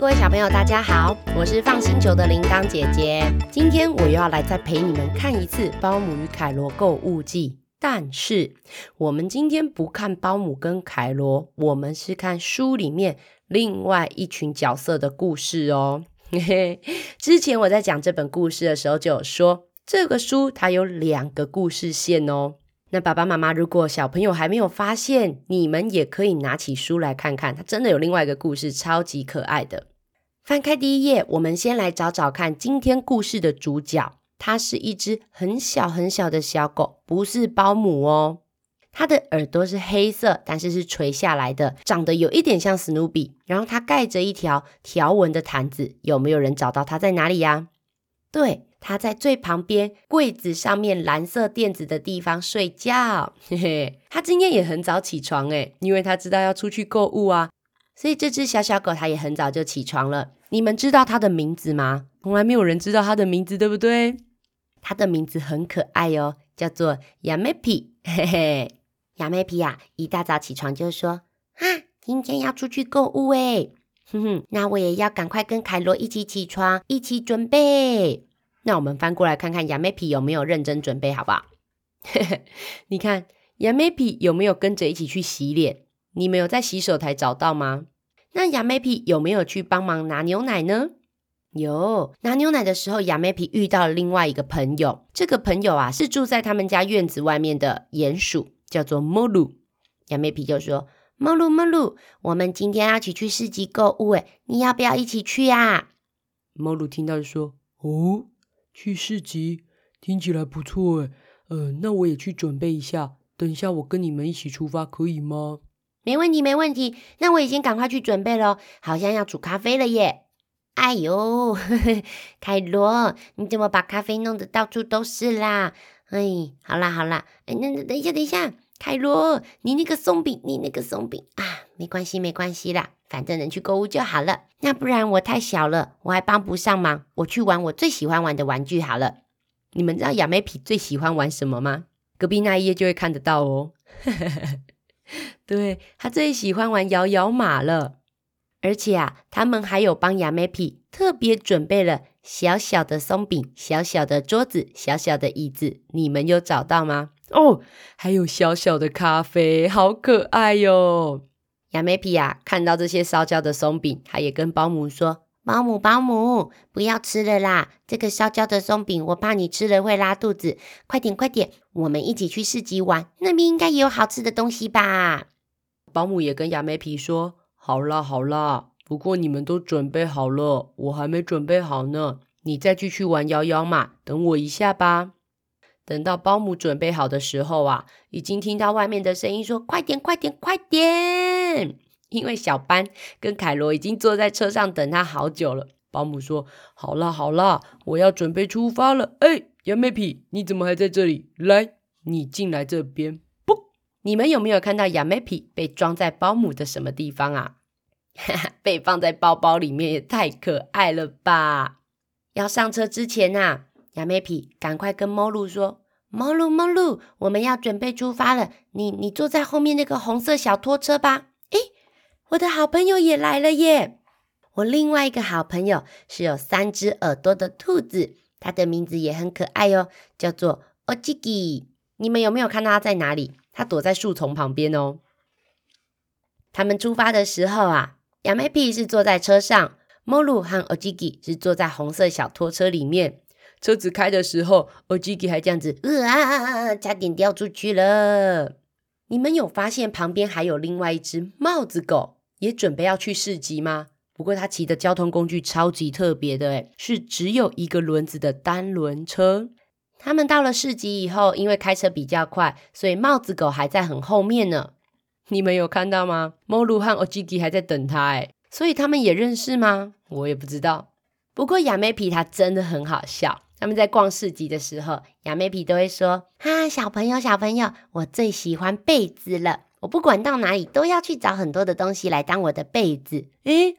各位小朋友，大家好，我是放星球的铃铛姐姐。今天我又要来再陪你们看一次《包姆与凯罗购物记》，但是我们今天不看包姆跟凯罗，我们是看书里面另外一群角色的故事哦。之前我在讲这本故事的时候就有说，这个书它有两个故事线哦。那爸爸妈妈，如果小朋友还没有发现，你们也可以拿起书来看看，它真的有另外一个故事，超级可爱的。翻开第一页，我们先来找找看，今天故事的主角，它是一只很小很小的小狗，不是包姆哦。它的耳朵是黑色，但是是垂下来的，长得有一点像史努比。然后它盖着一条条纹的毯子，有没有人找到它在哪里呀？对。他在最旁边柜子上面蓝色垫子的地方睡觉，嘿嘿。他今天也很早起床诶，因为他知道要出去购物啊。所以这只小小狗它也很早就起床了。你们知道它的名字吗？从来没有人知道它的名字，对不对？它的名字很可爱哦，叫做亚美皮，嘿嘿。亚美皮呀，一大早起床就说：“啊，今天要出去购物诶。哼哼，那我也要赶快跟凯罗一起起床，一起准备。”那我们翻过来看看亚美皮有没有认真准备，好不好？你看亚美皮有没有跟着一起去洗脸？你们有在洗手台找到吗？那亚美皮有没有去帮忙拿牛奶呢？有，拿牛奶的时候，亚美皮遇到了另外一个朋友。这个朋友啊，是住在他们家院子外面的鼹鼠，叫做莫鲁。亚美皮就说：“莫鲁，莫鲁，我们今天要一起去市集购物，诶你要不要一起去呀？”莫鲁听到说：“哦。”去市集听起来不错诶，呃，那我也去准备一下，等一下我跟你们一起出发，可以吗？没问题，没问题。那我已经赶快去准备了，好像要煮咖啡了耶！哎呦，凯罗，你怎么把咖啡弄得到处都是啦？哎，好啦好啦，哎，那那等一下等一下，凯罗，你那个松饼，你那个松饼啊，没关系没关系啦。反正能去购物就好了，那不然我太小了，我还帮不上忙。我去玩我最喜欢玩的玩具好了。你们知道亚美皮最喜欢玩什么吗？隔壁那一页就会看得到哦。对他最喜欢玩摇摇马了，而且啊，他们还有帮亚美皮特别准备了小小的松饼、小小的桌子、小小的椅子。你们有找到吗？哦，还有小小的咖啡，好可爱哟。亚美皮呀，看到这些烧焦的松饼，他也跟保姆说：“保姆，保姆，不要吃了啦！这个烧焦的松饼，我怕你吃了会拉肚子。快点，快点，我们一起去市集玩，那边应该也有好吃的东西吧？”保姆也跟亚美皮说：“好啦，好啦，不过你们都准备好了，我还没准备好呢。你再继续玩摇摇马，等我一下吧。”等到保姆准备好的时候啊，已经听到外面的声音说：“快点，快点，快点！”因为小班跟凯罗已经坐在车上等他好久了。保姆说：“好啦，好啦，我要准备出发了。”哎，杨梅皮，你怎么还在这里？来，你进来这边。不，你们有没有看到亚美皮被装在保姆的什么地方啊？被放在包包里面也太可爱了吧！要上车之前啊。亚美皮，赶快跟猫露说：“猫露，猫露，我们要准备出发了。你，你坐在后面那个红色小拖车吧。”诶，我的好朋友也来了耶！我另外一个好朋友是有三只耳朵的兔子，它的名字也很可爱哦，叫做 Ojigi。你们有没有看到它在哪里？它躲在树丛旁边哦。他们出发的时候啊，亚美皮是坐在车上，猫露和 Ojigi 是坐在红色小拖车里面。车子开的时候，欧吉吉还这样子，啊，差点掉出去了。你们有发现旁边还有另外一只帽子狗，也准备要去市集吗？不过它骑的交通工具超级特别的，诶是只有一个轮子的单轮车。他们到了市集以后，因为开车比较快，所以帽子狗还在很后面呢。你们有看到吗？莫鲁和欧吉吉还在等他，诶所以他们也认识吗？我也不知道。不过亚美皮它真的很好笑。他们在逛市集的时候，亚美皮都会说：“哈，小朋友，小朋友，我最喜欢被子了。我不管到哪里，都要去找很多的东西来当我的被子。”诶，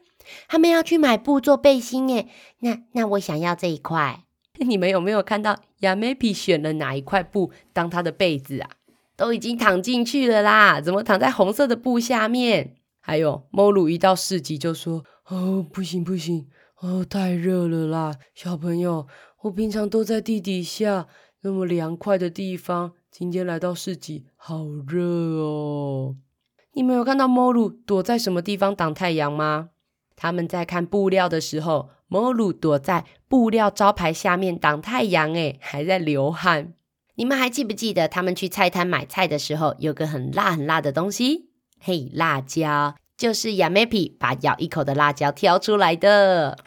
他们要去买布做背心诶，那那我想要这一块。你们有没有看到亚美皮选了哪一块布当他的被子啊？都已经躺进去了啦，怎么躺在红色的布下面？还有猫鲁一到市集就说：“哦，不行不行，哦，太热了啦，小朋友，我平常都在地底下那么凉快的地方，今天来到市集，好热哦。”你们有看到猫鲁躲在什么地方挡太阳吗？他们在看布料的时候，猫鲁躲在布料招牌下面挡太阳，诶，还在流汗。你们还记不记得他们去菜摊买菜的时候，有个很辣很辣的东西？嘿，辣椒，就是亚美皮把咬一口的辣椒挑出来的。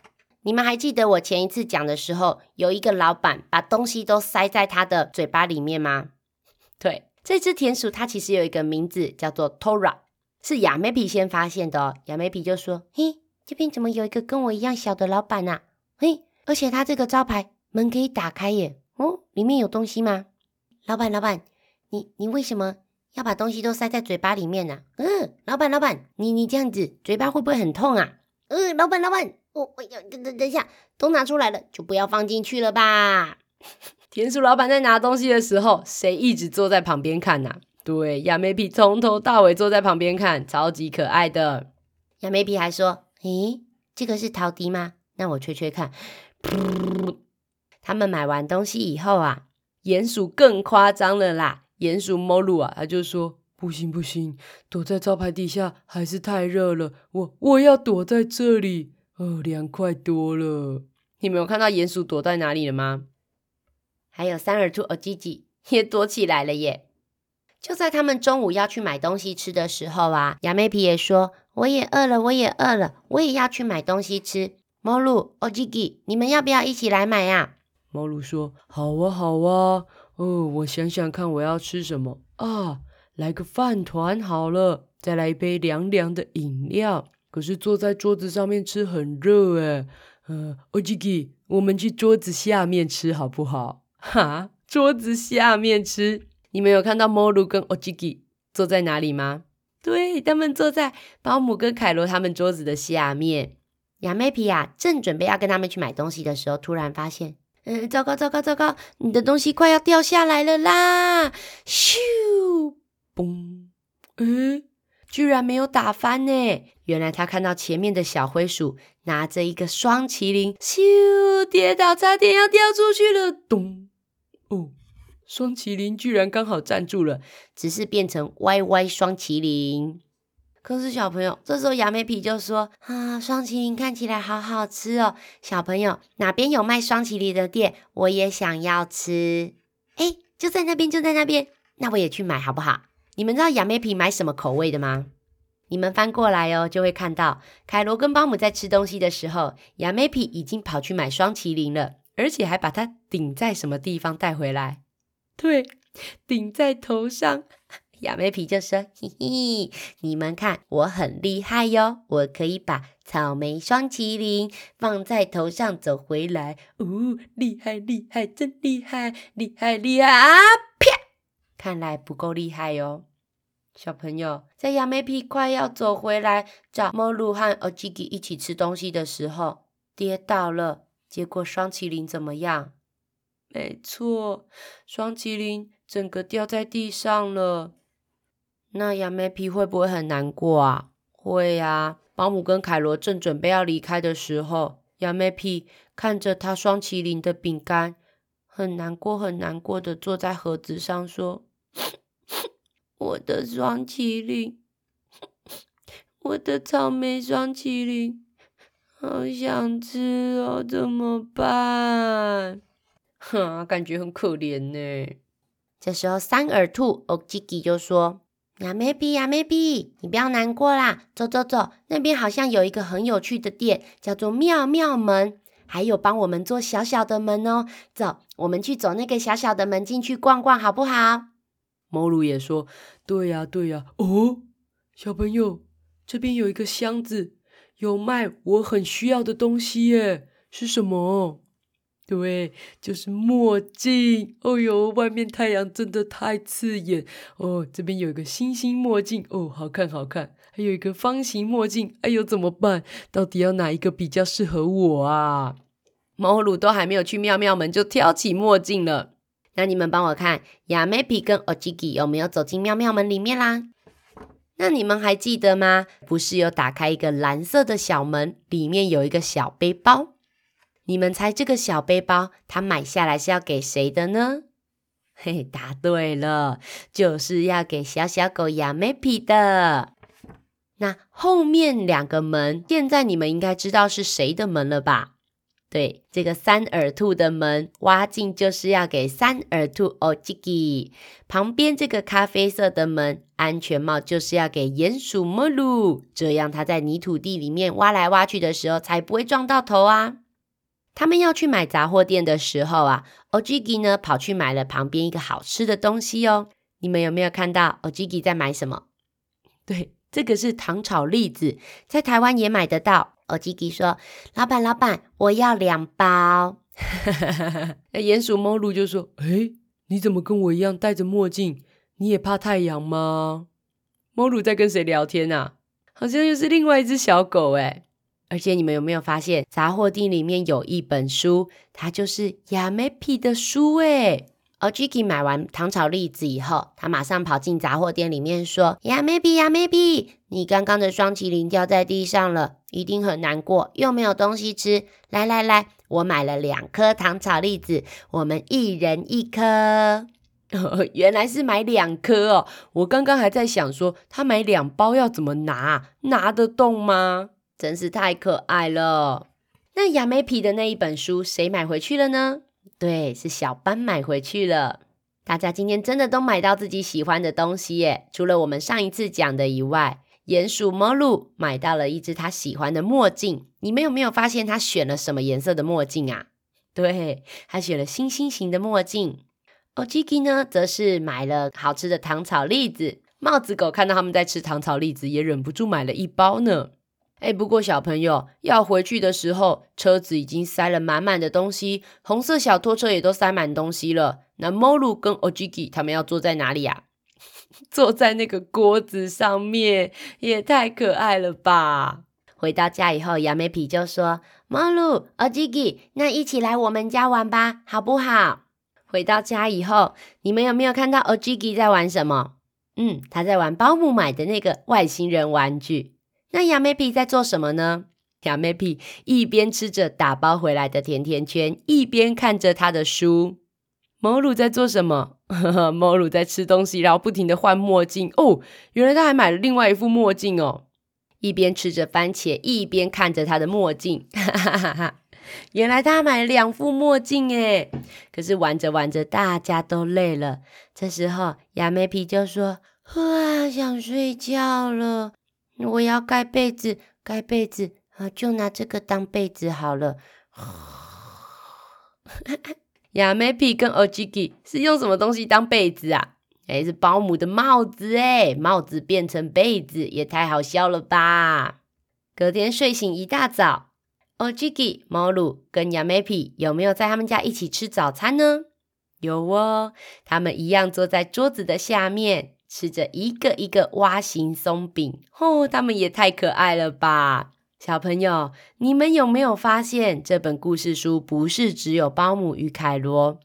你们还记得我前一次讲的时候，有一个老板把东西都塞在他的嘴巴里面吗？对。这只田鼠它其实有一个名字叫做 Tora，是亚美比先发现的哦。亚美比就说：“嘿，这边怎么有一个跟我一样小的老板啊？嘿，而且他这个招牌门可以打开耶。哦，里面有东西吗？老板，老板，你你为什么要把东西都塞在嘴巴里面呢？嗯，老板，老板，你你这样子嘴巴会不会很痛啊？嗯，老板，老板，我我要等等等一下，都拿出来了，就不要放进去了吧。”田鼠老板在拿东西的时候，谁一直坐在旁边看呐？对，亚美皮从头到尾坐在旁边看，超级可爱的。亚美皮还说：“咦，这个是陶笛吗？那我吹吹看。”他们买完东西以后啊，鼹鼠更夸张了啦。鼹鼠莫鲁啊，他就说：“不行不行，躲在招牌底下还是太热了，我我要躲在这里，哦，凉快多了。”你们有看到鼹鼠躲在哪里了吗？还有三耳兔哦，吉吉也躲起来了耶！就在他们中午要去买东西吃的时候啊，亚妹皮也说：“我也饿了，我也饿了，我也要去买东西吃。”猫鲁哦，吉吉，你们要不要一起来买呀？猫鲁说：“好啊，好啊。哦，我想想看，我要吃什么啊？来个饭团好了，再来一杯凉凉的饮料。可是坐在桌子上面吃很热哎。呃，哦，吉吉，我们去桌子下面吃好不好？”哈，桌子下面吃。你们有看到莫鲁跟欧吉吉坐在哪里吗？对，他们坐在保姆跟凯罗他们桌子的下面。亚美皮啊，正准备要跟他们去买东西的时候，突然发现，嗯，糟糕，糟糕，糟糕，你的东西快要掉下来了啦！咻，嘣，嗯，居然没有打翻呢。原来他看到前面的小灰鼠拿着一个双麒麟，咻，跌倒，差点要掉出去了，咚。哦，双麒麟居然刚好站住了，只是变成歪歪双麒麟。可是小朋友，这时候亚美皮就说：“啊，双麒麟看起来好好吃哦，小朋友哪边有卖双麒麟的店，我也想要吃。哎，就在那边，就在那边，那我也去买好不好？你们知道亚美皮买什么口味的吗？你们翻过来哦，就会看到凯罗跟保姆在吃东西的时候，亚美皮已经跑去买双麒麟了。”而且还把它顶在什么地方带回来？对，顶在头上。亚美皮就说：“嘿嘿，你们看，我很厉害哟，我可以把草莓双麒麟放在头上走回来。哦，厉害厉害，真厉害，厉害厉害啊！啪，看来不够厉害哟。小朋友，在亚美皮快要走回来找莫鲁和欧吉吉一起吃东西的时候，跌倒了。结果双麒麟怎么样？没错，双麒麟整个掉在地上了。那亚美皮会不会很难过啊？会呀。保姆跟凯罗正准备要离开的时候，亚美皮看着他双麒麟的饼干，很难过，很难过的坐在盒子上说：“我的双麒麟，我的草莓双麒麟。”好想吃哦，怎么办？哈，感觉很可怜呢。这时候，三耳兔哦吉吉就说：“亚美比，亚美比，你不要难过啦，走走走，那边好像有一个很有趣的店，叫做妙妙门，还有帮我们做小小的门哦。走，我们去走那个小小的门进去逛逛，好不好？”猫鲁也说：“对呀，对呀。”哦，小朋友，这边有一个箱子。有卖我很需要的东西耶，是什么？对，就是墨镜。哦呦，外面太阳真的太刺眼哦。这边有一个星星墨镜，哦，好看好看。还有一个方形墨镜，哎呦，怎么办？到底要哪一个比较适合我啊？毛鲁都还没有去妙妙门，就挑起墨镜了。那你们帮我看，亚美皮跟欧吉吉有没有走进妙妙门里面啦？那你们还记得吗？不是有打开一个蓝色的小门，里面有一个小背包。你们猜这个小背包他买下来是要给谁的呢？嘿，答对了，就是要给小小狗亚美皮的。那后面两个门，现在你们应该知道是谁的门了吧？对，这个三耳兔的门挖进就是要给三耳兔哦吉吉。旁边这个咖啡色的门安全帽就是要给鼹鼠莫鲁，这样它在泥土地里面挖来挖去的时候才不会撞到头啊。他们要去买杂货店的时候啊，Ojigi 呢跑去买了旁边一个好吃的东西哦。你们有没有看到 Ojigi 在买什么？对，这个是糖炒栗子，在台湾也买得到。Ojigi 说：“老板，老板，我要两包。”那鼹鼠猫鲁就说：“哎，你怎么跟我一样戴着墨镜？你也怕太阳吗？”猫鲁在跟谁聊天啊？好像又是另外一只小狗哎。而且你们有没有发现，杂货店里面有一本书，它就是亚美皮的书诶。而 Jiki 买完糖炒栗子以后，他马上跑进杂货店里面说：“亚美皮，亚美皮，你刚刚的双麒麟掉在地上了，一定很难过，又没有东西吃。来来来，我买了两颗糖炒栗子，我们一人一颗。原来是买两颗哦！我刚刚还在想说，他买两包要怎么拿？拿得动吗？”真是太可爱了！那亚美皮的那一本书谁买回去了呢？对，是小班买回去了。大家今天真的都买到自己喜欢的东西耶！除了我们上一次讲的以外，鼹鼠摩鲁买到了一只他喜欢的墨镜。你们有没有发现他选了什么颜色的墨镜啊？对，他选了星星型的墨镜。o j i k i 呢，则是买了好吃的糖炒栗子。帽子狗看到他们在吃糖炒栗子，也忍不住买了一包呢。哎，不过小朋友要回去的时候，车子已经塞了满满的东西，红色小拖车也都塞满东西了。那 Molu 跟 Ojiki 他们要坐在哪里呀？坐在那个锅子上面，也太可爱了吧！回到家以后，亚美皮就说：“Molu、Ojiki，那一起来我们家玩吧，好不好？”回到家以后，你们有没有看到 Ojiki 在玩什么？嗯，他在玩保姆买的那个外星人玩具。那亚美皮在做什么呢？亚美皮一边吃着打包回来的甜甜圈，一边看着他的书。毛鲁在做什么？毛鲁在吃东西，然后不停的换墨镜。哦，原来他还买了另外一副墨镜哦。一边吃着番茄，一边看着他的墨镜。哈哈哈！原来他买了两副墨镜诶。可是玩着玩着，大家都累了。这时候亚美皮就说：“啊，想睡觉了。”我要盖被子，盖被子啊，就拿这个当被子好了。亚美皮跟奥吉吉是用什么东西当被子啊？哎，是保姆的帽子哎，帽子变成被子，也太好笑了吧！隔天睡醒一大早奥吉吉、毛鲁跟亚美皮有没有在他们家一起吃早餐呢？有哦，他们一样坐在桌子的下面。吃着一个一个蛙形松饼，哦，他们也太可爱了吧！小朋友，你们有没有发现这本故事书不是只有包姆与凯罗，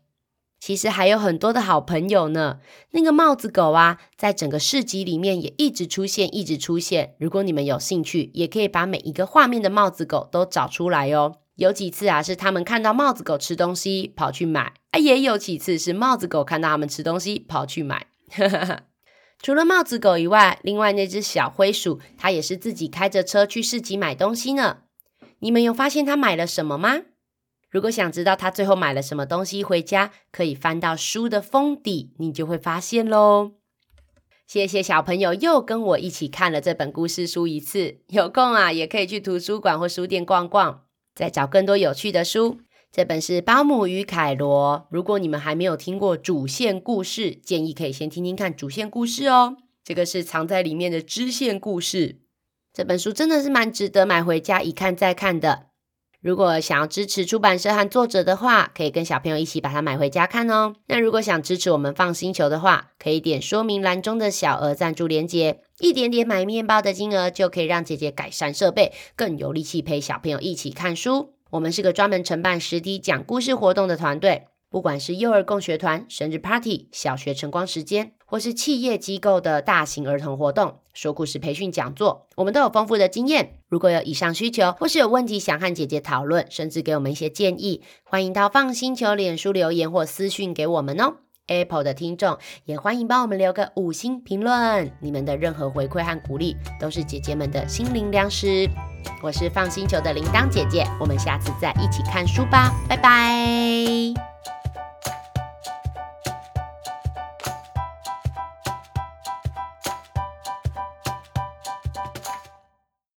其实还有很多的好朋友呢？那个帽子狗啊，在整个市集里面也一直出现，一直出现。如果你们有兴趣，也可以把每一个画面的帽子狗都找出来哦。有几次啊，是他们看到帽子狗吃东西跑去买啊，也有几次是帽子狗看到他们吃东西跑去买。除了帽子狗以外，另外那只小灰鼠，它也是自己开着车去市集买东西呢。你们有发现它买了什么吗？如果想知道它最后买了什么东西回家，可以翻到书的封底，你就会发现喽。谢谢小朋友又跟我一起看了这本故事书一次，有空啊也可以去图书馆或书店逛逛，再找更多有趣的书。这本是《保姆与凯罗》。如果你们还没有听过主线故事，建议可以先听听看主线故事哦。这个是藏在里面的支线故事。这本书真的是蛮值得买回家一看再看的。如果想要支持出版社和作者的话，可以跟小朋友一起把它买回家看哦。那如果想支持我们放星球的话，可以点说明栏中的小额赞助链接，一点点买面包的金额就可以让姐姐改善设备，更有力气陪小朋友一起看书。我们是个专门承办实体讲故事活动的团队，不管是幼儿共学团、生日 party、小学晨光时间，或是企业机构的大型儿童活动、说故事培训讲座，我们都有丰富的经验。如果有以上需求，或是有问题想和姐姐讨论，甚至给我们一些建议，欢迎到放心球脸书留言或私讯给我们哦。Apple 的听众也欢迎帮我们留个五星评论，你们的任何回馈和鼓励都是姐姐们的心灵粮食。我是放星球的铃铛姐姐，我们下次再一起看书吧，拜拜。